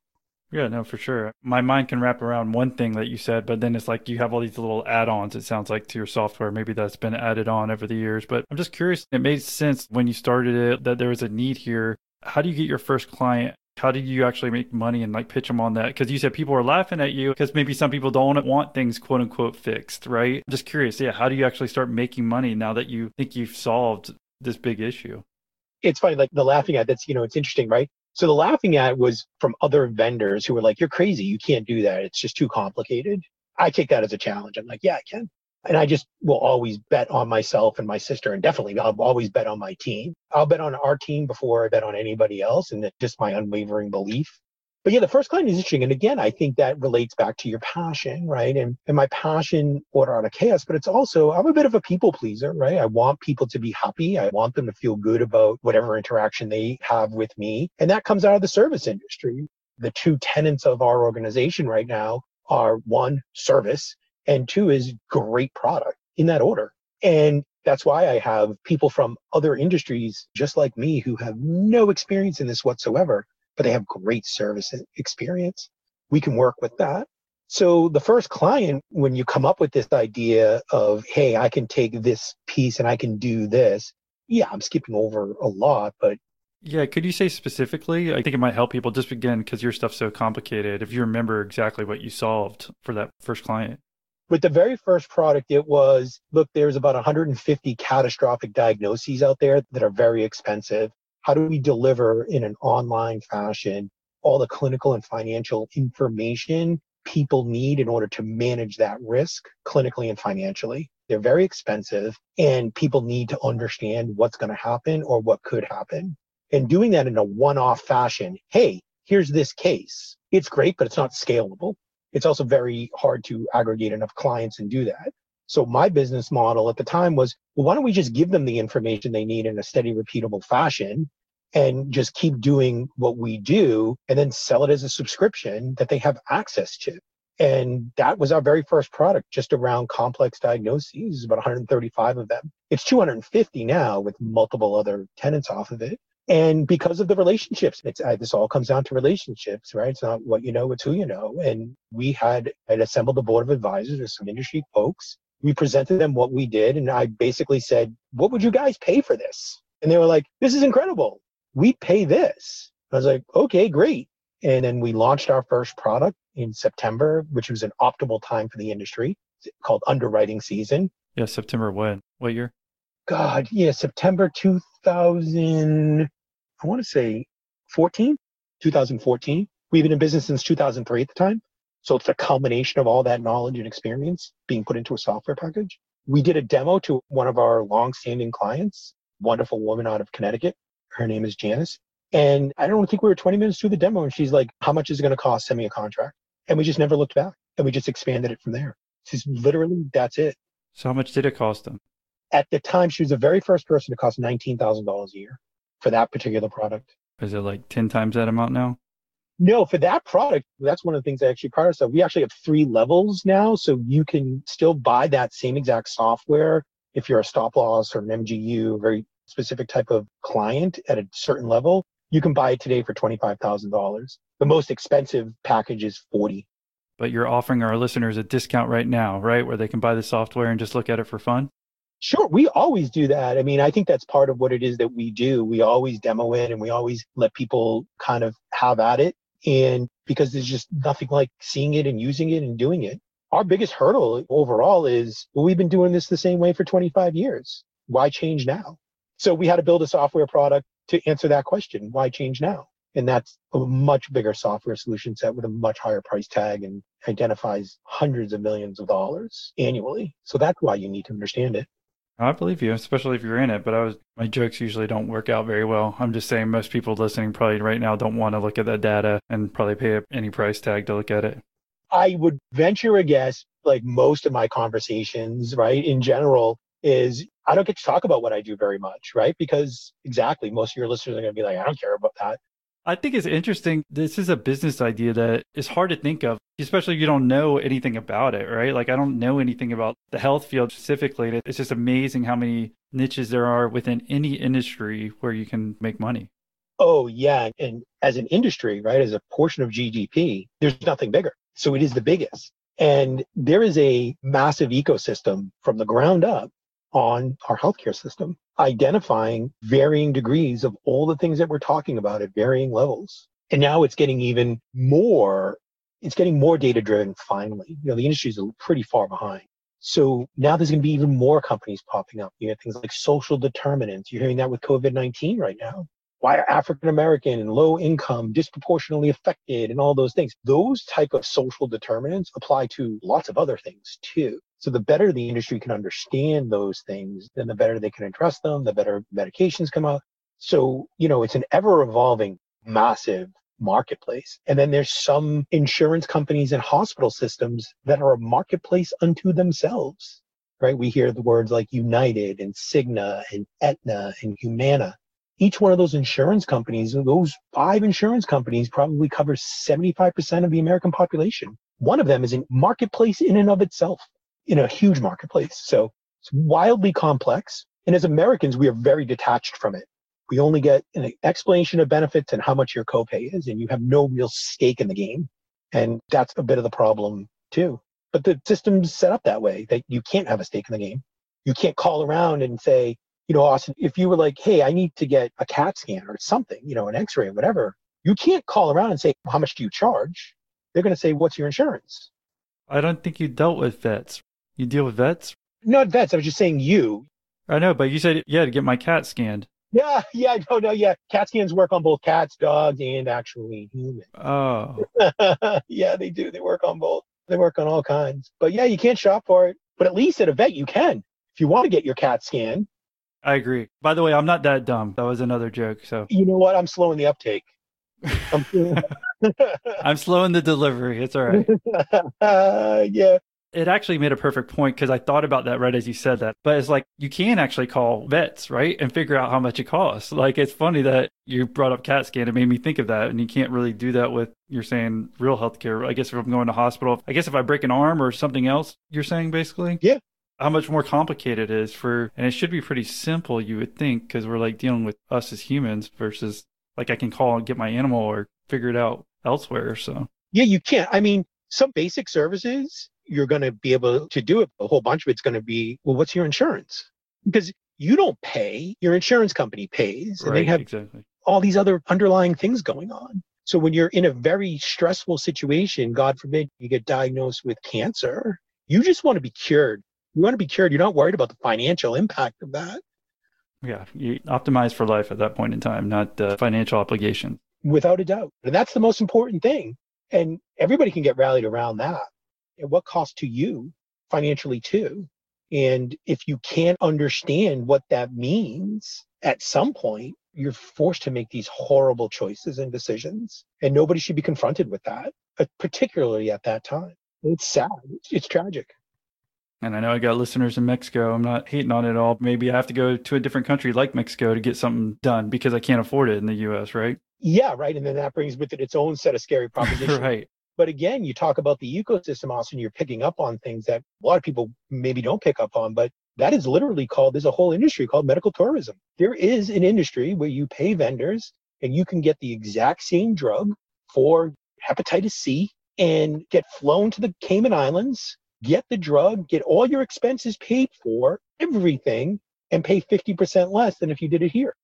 Yeah, no, for sure. My mind can wrap around one thing that you said, but then it's like you have all these little add ons, it sounds like, to your software. Maybe that's been added on over the years. But I'm just curious, it made sense when you started it that there was a need here. How do you get your first client how did you actually make money and like pitch them on that? Because you said people are laughing at you because maybe some people don't want things quote unquote fixed, right? Just curious, yeah, how do you actually start making money now that you think you've solved this big issue? It's funny, like the laughing at that's, you know, it's interesting, right? So the laughing at was from other vendors who were like, you're crazy. You can't do that. It's just too complicated. I take that as a challenge. I'm like, yeah, I can. And I just will always bet on myself and my sister, and definitely I'll always bet on my team. I'll bet on our team before I bet on anybody else, and just my unwavering belief. But yeah, the first client is interesting. And again, I think that relates back to your passion, right? And and my passion order out of chaos, but it's also I'm a bit of a people pleaser, right? I want people to be happy. I want them to feel good about whatever interaction they have with me. And that comes out of the service industry. The two tenets of our organization right now are one, service, and two is great product in that order. And that's why I have people from other industries just like me who have no experience in this whatsoever, but they have great service experience. We can work with that. So the first client, when you come up with this idea of, hey, I can take this piece and I can do this, yeah, I'm skipping over a lot, but yeah, could you say specifically? I think it might help people just again because your stuff's so complicated. If you remember exactly what you solved for that first client. With the very first product, it was look, there's about 150 catastrophic diagnoses out there that are very expensive. How do we deliver in an online fashion all the clinical and financial information people need in order to manage that risk clinically and financially? They're very expensive, and people need to understand what's going to happen or what could happen. And doing that in a one-off fashion hey here's this case. It's great but it's not scalable. It's also very hard to aggregate enough clients and do that so my business model at the time was well why don't we just give them the information they need in a steady repeatable fashion and just keep doing what we do and then sell it as a subscription that they have access to. And that was our very first product just around complex diagnoses about 135 of them. It's 250 now with multiple other tenants off of it. And because of the relationships it's uh, this all comes down to relationships right? It's not what you know it's who you know. And we had had assembled a board of advisors with some industry folks we presented them what we did and i basically said what would you guys pay for this? And they were like this is incredible. We pay this. I was like okay great. And then we launched our first product in september which was an optimal time for the industry. Called underwriting season. Yeah september when what year? God yeah september 2000 I want to say 14, 2014. We've been in business since 2003 at the time. So it's a culmination of all that knowledge and experience being put into a software package. We did a demo to one of our long-standing clients, wonderful woman out of Connecticut. Her name is Janice. And I don't think we were 20 minutes through the demo, and she's like, "How much is it going to cost? Send me a contract." And we just never looked back, and we just expanded it from there. She's literally that's it. So how much did it cost them? At the time, she was the very first person to cost nineteen thousand dollars a year for that particular product. Is it like 10 times that amount now? No, for that product, that's one of the things I actually prior So We actually have three levels now. So you can still buy that same exact software if you're a stop loss or an MGU, very specific type of client at a certain level. You can buy it today for $25,000. The most expensive package is 40. But you're offering our listeners a discount right now, right? Where they can buy the software and just look at it for fun? Sure, we always do that. I mean, I think that's part of what it is that we do. We always demo it and we always let people kind of have at it. And because there's just nothing like seeing it and using it and doing it. Our biggest hurdle overall is well, we've been doing this the same way for 25 years. Why change now? So we had to build a software product to answer that question. Why change now? And that's a much bigger software solution set with a much higher price tag and identifies hundreds of millions of dollars annually. So that's why you need to understand it. I believe you, especially if you're in it. But I was my jokes usually don't work out very well. I'm just saying most people listening probably right now don't want to look at that data and probably pay any price tag to look at it. I would venture a guess, like most of my conversations, right, in general, is I don't get to talk about what I do very much, right? Because exactly, most of your listeners are going to be like, I don't care about that. I think it's interesting. This is a business idea that is hard to think of, especially if you don't know anything about it, right? Like, I don't know anything about the health field specifically. It's just amazing how many niches there are within any industry where you can make money. Oh, yeah. And as an industry, right, as a portion of GDP, there's nothing bigger. So it is the biggest. And there is a massive ecosystem from the ground up on our healthcare system, identifying varying degrees of all the things that we're talking about at varying levels. And now it's getting even more, it's getting more data driven finally. You know, the industry is pretty far behind. So now there's going to be even more companies popping up. You have things like social determinants. You're hearing that with COVID 19 right now why are African American and low income disproportionately affected and all those things. Those type of social determinants apply to lots of other things too. So the better the industry can understand those things, then the better they can address them, the better medications come out. So, you know, it's an ever evolving massive marketplace. And then there's some insurance companies and hospital systems that are a marketplace unto themselves, right? We hear the words like United and Cigna and Aetna and Humana each one of those insurance companies, those five insurance companies probably cover 75% of the American population. One of them is a marketplace in and of itself, in a huge marketplace. So it's wildly complex. And as Americans, we are very detached from it. We only get an explanation of benefits and how much your copay is, and you have no real stake in the game. And that's a bit of the problem too. But the system's set up that way that you can't have a stake in the game. You can't call around and say, you know, Austin, if you were like, hey, I need to get a CAT scan or something, you know, an x ray or whatever, you can't call around and say, how much do you charge? They're going to say, what's your insurance? I don't think you dealt with vets. You deal with vets? Not vets. I was just saying you. I know, but you said, yeah, to get my cat scanned. Yeah, yeah, no, no, yeah. CAT scans work on both cats, dogs, and actually humans. Oh, yeah, they do. They work on both. They work on all kinds. But yeah, you can't shop for it. But at least at a vet, you can. If you want to get your cat scanned, I agree. By the way, I'm not that dumb. That was another joke. So you know what? I'm slowing the uptake. I'm, I'm slowing the delivery. It's all right. uh, yeah. It actually made a perfect point because I thought about that right as you said that. But it's like you can actually call vets, right? And figure out how much it costs. Like it's funny that you brought up CAT scan. It made me think of that. And you can't really do that with, you're saying real healthcare. I guess if I'm going to hospital, I guess if I break an arm or something else, you're saying basically? Yeah. How much more complicated it is for, and it should be pretty simple, you would think, because we're like dealing with us as humans versus like I can call and get my animal or figure it out elsewhere. So, Yeah, you can't. I mean, some basic services, you're going to be able to do it. A whole bunch of it's going to be, well, what's your insurance? Because you don't pay, your insurance company pays, and they have exactly. all these other underlying things going on. So when you're in a very stressful situation, God forbid you get diagnosed with cancer, you just want to be cured. You want to be cured. You're not worried about the financial impact of that. Yeah, you optimize for life at that point in time, not uh, financial obligation. without a doubt. And that's the most important thing. And everybody can get rallied around that. At what cost to you financially too? And if you can't understand what that means at some point, you're forced to make these horrible choices and decisions. And nobody should be confronted with that, uh, particularly at that time. It's sad. It's, it's tragic. And I know I got listeners in Mexico. I'm not hating on it at all. Maybe I have to go to a different country like Mexico to get something done because I can't afford it in the US, right? Yeah, right. And then that brings with it its own set of scary propositions. right. But again, you talk about the ecosystem, Austin, you're picking up on things that a lot of people maybe don't pick up on, but that is literally called, there's a whole industry called medical tourism. There is an industry where you pay vendors and you can get the exact same drug for hepatitis C and get flown to the Cayman Islands, get the drug, get all your expenses paid for, everything, and pay 50% less than if you did it here.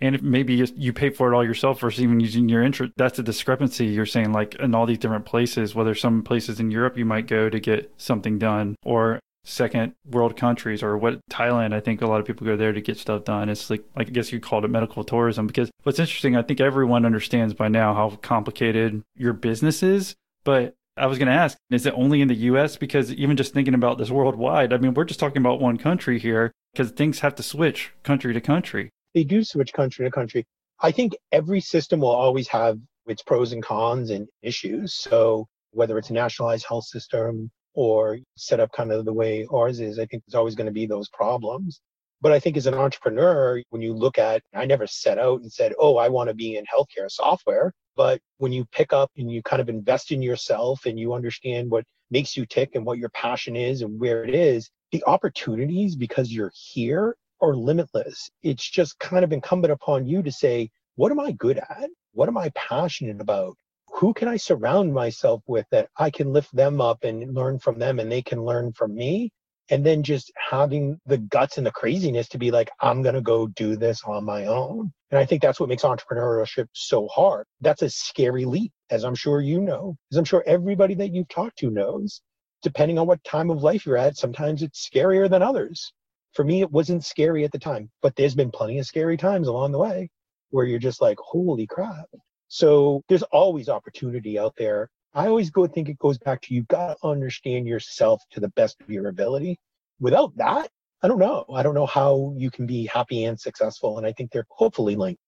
And if maybe you- pay for it all yourself versus even using your interest. That's a discrepancy. You're saying like in all these different places, whether some places in Europe you might go to get something done or second world countries or what Thailand, I think a lot of people go there to get stuff done. It's like, I guess you called it medical tourism because what's interesting, I think everyone understands by now how complicated your business is. But I was going to ask, is it only in the US? Because even just thinking about this worldwide, I mean, we're just talking about one country here because things have to switch country to country. they do switch country to country. I think every system will always have its pros and cons and issues. So whether it's a nationalized health system or set up kind of the way ours is, I think there's always going to be those problems. But I think as an entrepreneur, when you look at, I never set out and said, oh, I want to be in healthcare software. But when you pick up and you kind of invest in yourself and you understand what makes you tick and what your passion is and where it is, the opportunities because you're here are limitless. It's just kind of incumbent upon you to say, what am I good at? What am I passionate about? Who can I surround myself with that I can lift them up and learn from them and they can learn from me? And then just having the guts and the craziness to be like, I'm going to go do this on my own. And I think that's what makes entrepreneurship so hard. That's a scary leap, as I'm sure you know, as I'm sure everybody that you've talked to knows. Depending on what time of life you're at, sometimes it's scarier than others for me it wasn't scary at the time but there's been plenty of scary times along the way where you're just like holy crap so there's always opportunity out there i always go think it goes back to you've got to understand yourself to the best of your ability without that i don't know i don't know how you can be happy and successful and i think they're hopefully linked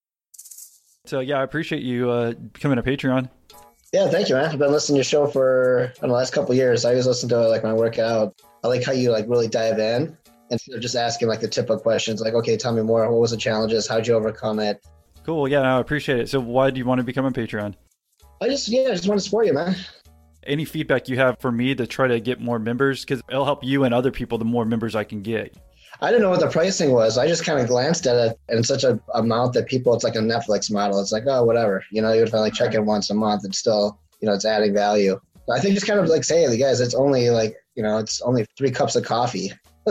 So yeah, I appreciate you uh, becoming a Patreon. Yeah, thank you, man. I've been listening to your show for I don't know, the last couple of years. I always listen to it like when I work out. I like how you like really dive in instead of just asking like the typical questions, like, okay, tell me more. What was the challenges? How'd you overcome it? Cool. Yeah, no, I appreciate it. So why do you want to become a Patreon? I just yeah, I just want to support you, man. Any feedback you have for me to try to get more members? Because it'll help you and other people the more members I can get. I didn't know what the pricing was. I just kind of glanced at it and such a amount that people it's like a Netflix model. It's like, oh whatever. You know, you would finally check in once a month and still, you know, it's adding value. I think just kind of like saying, guys, it's only like, you know, it's only three cups of coffee.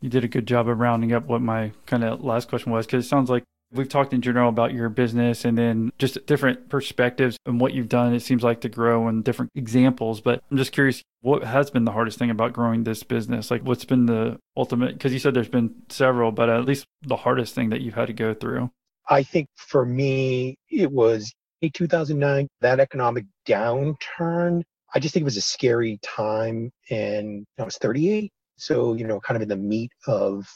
you did a good job of rounding up what my kind of last question was because it sounds like we've talked in general about your business and then just different perspectives and what you've done it seems like to grow and different examples but i'm just curious what has been the hardest thing about growing this business like what's been the ultimate because you said there's been several but at least the hardest thing that you've had to go through i think for me it was 2009 that economic downturn i just think it was a scary time and i was 38 so, you know, kind of in the meat of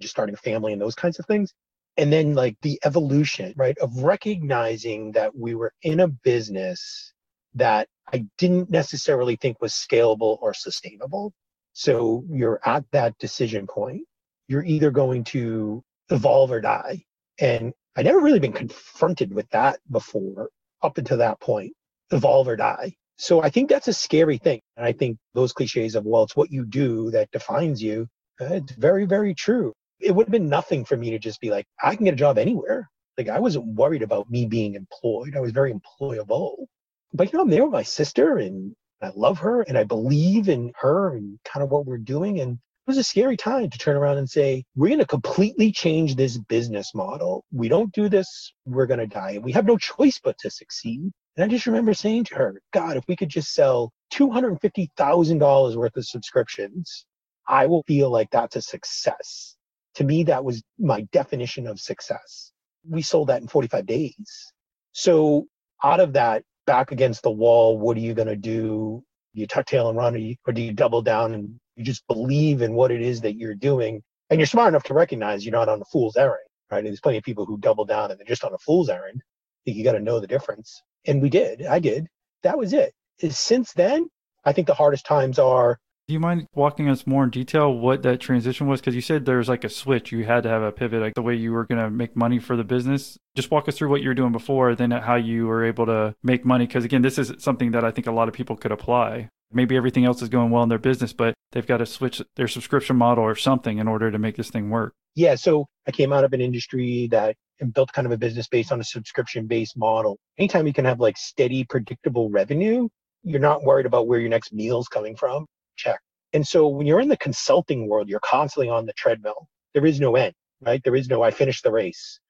just starting a family and those kinds of things. And then, like, the evolution, right, of recognizing that we were in a business that I didn't necessarily think was scalable or sustainable. So, you're at that decision point. You're either going to evolve or die. And I never really been confronted with that before up until that point evolve or die. So I think that's a scary thing. And I think those cliches of, well, it's what you do that defines you, it's very, very true. It would have been nothing for me to just be like, I can get a job anywhere. Like I wasn't worried about me being employed. I was very employable. But you know, I'm there with my sister and I love her and I believe in her and kind of what we're doing. And it was a scary time to turn around and say, we're going to completely change this business model. We don't do this, we're going to die. And we have no choice but to succeed. And I just remember saying to her, God, if we could just sell $250,000 worth of subscriptions, I will feel like that's a success. To me, that was my definition of success. We sold that in 45 days. So out of that, back against the wall, what are you going to do? You tuck tail and run, or, you, or do you double down and you just believe in what it is that you're doing? And you're smart enough to recognize you're not on a fool's errand, right? And there's plenty of people who double down and they're just on a fool's errand. I think you got to know the difference and we did. I did. That was it. Since then, I think the hardest times are. Do you mind walking us more in detail what that transition was? Because you said there was like a switch. You had to have a pivot, like the way you were going to make money for the business. Just walk us through what you were doing before, then how you were able to make money. Because again, this is something that I think a lot of people could apply. Maybe everything else is going well in their business, but they've got to switch their subscription model or something in order to make this thing work. Yeah. So I came out of an industry that built kind of a business based on a subscription based model. Anytime you can have like steady, predictable revenue, you're not worried about where your next meal is coming from. Check. And so when you're in the consulting world, you're constantly on the treadmill. There is no end, right? There is no, I finished the race.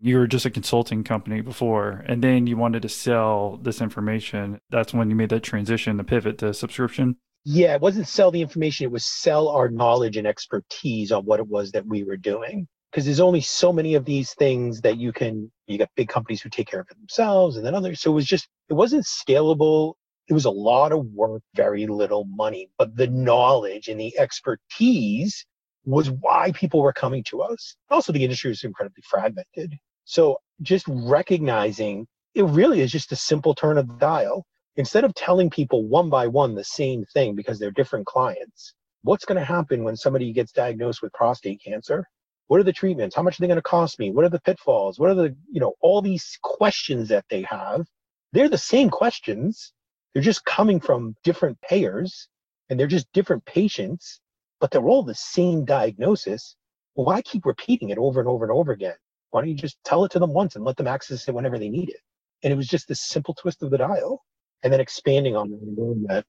You were just a consulting company before, and then you wanted to sell this information. That's when you made that transition, the pivot to subscription. Yeah, it wasn't sell the information, it was sell our knowledge and expertise on what it was that we were doing because there's only so many of these things that you can you got big companies who take care of it themselves and then others so it was just it wasn't scalable it was a lot of work very little money but the knowledge and the expertise was why people were coming to us. Also the industry was incredibly fragmented. So just recognizing it really is just a simple turn of the dial. Instead of telling people one by one the same thing because they're different clients what's going to happen when somebody gets diagnosed with prostate cancer? What are the treatments? How much are they going to cost me? What are the pitfalls? What are the you know all these questions that they have? They're the same questions they're just coming from different payers and they're just different patients but they're all the same diagnosis. Well why keep repeating it over and over and over again? Why don't you just tell it to them once and let them access it whenever they need it? And it was just this simple twist of the dial and then expanding on that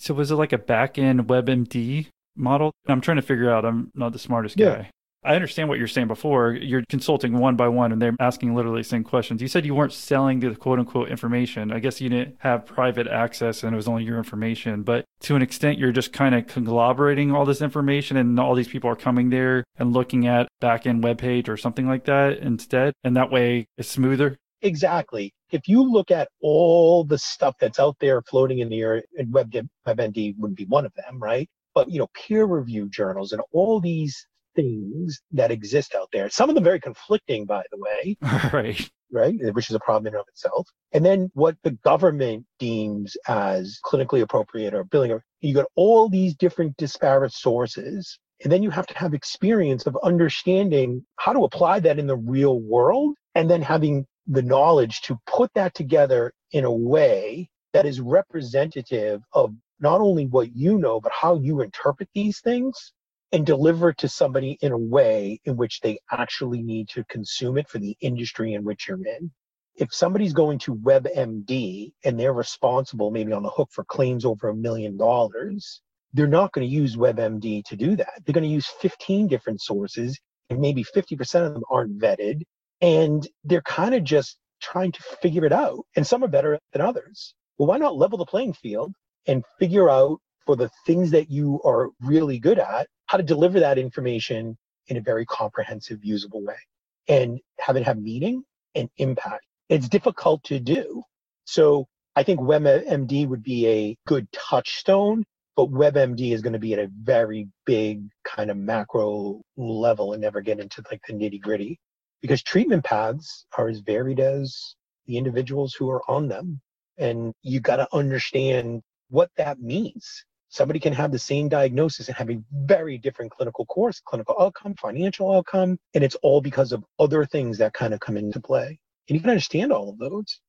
so was it like a back end WebMD model? I'm trying to figure out. I'm not the smartest guy. yeah. I understand what you're saying before. You're consulting one by one and they're asking literally the same questions. You said you weren't selling the quote unquote information. I guess you didn't have private access and it was only your information. But to an extent, you're just kind of conglomerating all this information and all these people are coming there and looking at back end webpage or something like that instead. And that way it's smoother. Exactly. If you look at all the stuff that's out there floating in the air, and WebMD wouldn't be one of them, right? But you know, peer review journals and all these things that exist out there. Some of them very conflicting, by the way. Right. Right, which is a problem in and of itself. And then what the government deems as clinically appropriate or billing. You got all these different disparate sources. And then you have to have experience of understanding how to apply that in the real world and then having the knowledge to put that together in a way that is representative of not only what you know, but how you interpret these things and deliver it to somebody in a way in which they actually need to consume it for the industry in which you're in. if somebody's going to WebMD and they're responsible, maybe on the hook for claims over a million dollars, they're not going to use WebMD to do that. They're going to use 15 different sources, and maybe 50% of them aren't vetted. And they're kind of just trying to figure it out. And some are better than others. Well, why not level the playing field and figure out for the things that you are really good at, how to deliver that information in a very comprehensive, usable way and have it have meaning and impact. It's difficult to do. So I think WebMD would be a good touchstone, but WebMD is going to be at a very big kind of macro level and never get into like the nitty gritty because treatment paths are as varied as the individuals who are on them. And you got to understand what that means. Somebody can have the same diagnosis and have a very different clinical course, clinical outcome, financial outcome, and it's all because of other things that kind of come into play and you can understand all of those.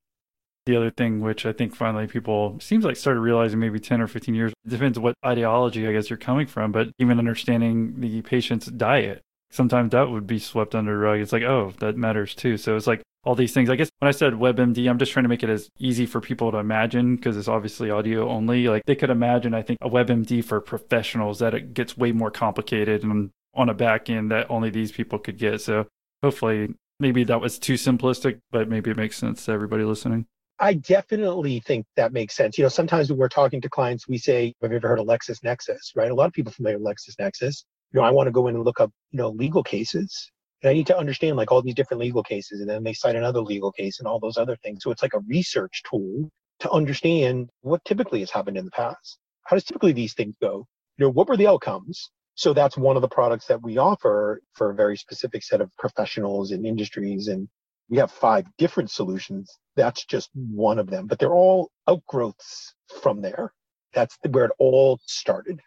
The other thing, which I think finally people seems like started realizing maybe 10 or 15 years, depends what ideology I guess you're coming from, but even understanding the patient's diet. Sometimes that would be swept under the rug. It's like, oh, that matters too. So it's like all these things. I guess when I said WebMD, I'm just trying to make it as easy for people to imagine because it's obviously audio only. Like they could imagine, I think, a WebMD for professionals that it gets way more complicated and on a back end that only these people could get. So hopefully maybe that was too simplistic, but maybe it makes sense to everybody listening. I definitely think that makes sense. You know, sometimes when we're talking to clients, we say, Have you ever heard of LexisNexis? Right? A lot of people familiar with LexisNexis. You know, I want to go in and look up, you know, legal cases. And I need to understand like all these different legal cases. And then they cite another legal case and all those other things. So it's like a research tool to understand what typically has happened in the past. How does typically these things go? You know, what were the outcomes? So that's one of the products that we offer for a very specific set of professionals and industries. And we have five different solutions. That's just one of them, but they're all outgrowths from there. That's where it all started.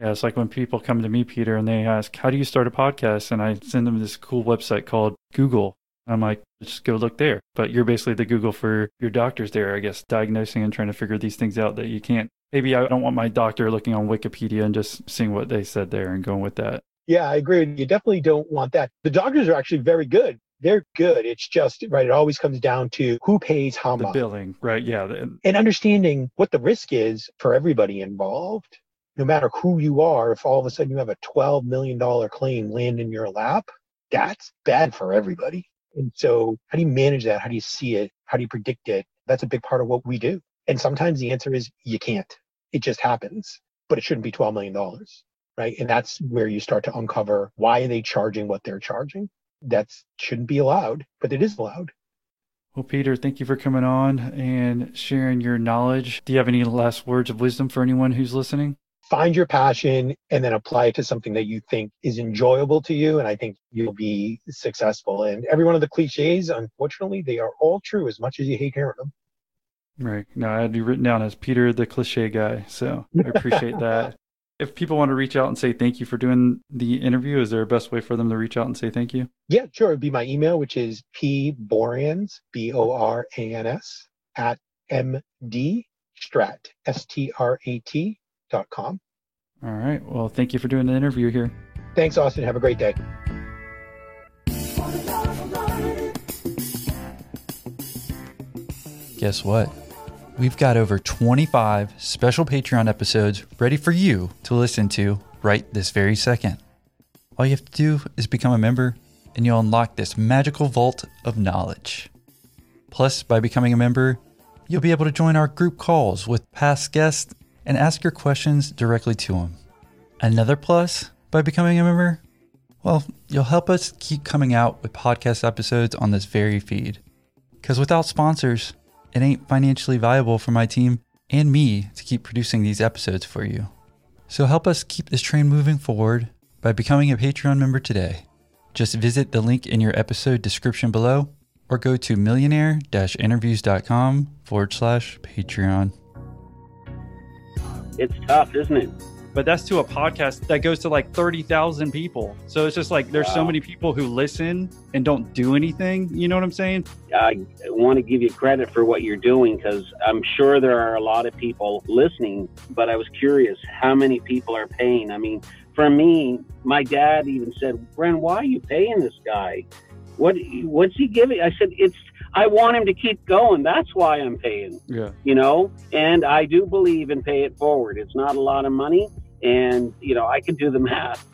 Yeah, it's like when people come to me, Peter, and they ask, How do you start a podcast? And I send them this cool website called Google. I'm like, just go look there. But you're basically the Google for your doctors there, I guess, diagnosing and trying to figure these things out that you can't maybe I don't want my doctor looking on Wikipedia and just seeing what they said there and going with that. Yeah, I agree. You definitely don't want that. The doctors are actually very good. They're good. It's just right. It always comes down to who pays how much. the billing, right? Yeah, and understanding what the risk is for everybody involved. No matter who you are, if all of a sudden you have a twelve million dollar claim land in your lap, that's bad for everybody. And so, how do you manage that? How do you see it? How do you predict it? That's a big part of what we do. And sometimes the answer is you can't. It just happens, but it shouldn't be $12 million, right? And that's where you start to uncover why are they charging what they're charging? That shouldn't be allowed, but it is allowed. Well, Peter, thank you for coming on and sharing your knowledge. Do you have any last words of wisdom for anyone who's listening? Find your passion and then apply it to something that you think is enjoyable to you. And I think you'll be successful. And every one of the cliches, unfortunately, they are all true as much as you hate hearing them. Right. No, I had you written down as Peter the cliche guy. So I appreciate that. If people want to reach out and say thank you for doing the interview, is there a best way for them to reach out and say thank you? Yeah, sure. It'd be my email, which is pborans, B O R A N S, at mdstrat, S T R A T com. All right. Well, thank you for doing the interview here. Thanks, Austin. Have a great day. Guess what? We've got over 25 special Patreon episodes ready for you to listen to right this very second. All you have to do is become a member, and you'll unlock this magical vault of knowledge. Plus, by becoming a member, you'll be able to join our group calls with past guests and ask your questions directly to them. Another plus by becoming a member? Well, you'll help us keep coming out with podcast episodes on this very feed. Because without sponsors, it ain't financially viable for my team and me to keep producing these episodes for you. So help us keep this train moving forward by becoming a Patreon member today. Just visit the link in your episode description below or go to millionaire interviews.com forward slash Patreon. It's tough, isn't it? but that's to a podcast that goes to like 30,000 people. So it's just like there's wow. so many people who listen and don't do anything. You know what I'm saying? I want to give you credit for what you're doing because I'm sure there are a lot of people listening, but I was curious how many people are paying. I mean, for me, my dad even said, Bren, why are you paying this guy? What what's he giving? I said, it's I want him to keep going. That's why I'm paying. Yeah. You know, and I do believe in pay it forward. It's not a lot of money, and you know I can do the math.